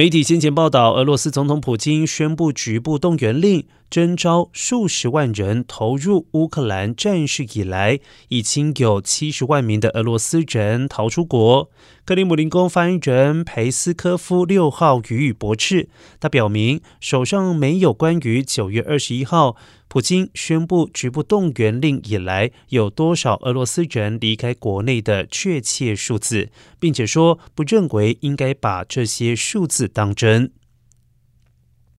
媒体先前报道，俄罗斯总统普京宣布局部动员令，征召数十万人投入乌克兰战事以来，已经有七十万名的俄罗斯人逃出国。克里姆林宫发言人佩斯科夫六号予以驳斥，他表明手上没有关于九月二十一号普京宣布局部动员令以来有多少俄罗斯人离开国内的确切数字，并且说不认为应该把这些数字当真。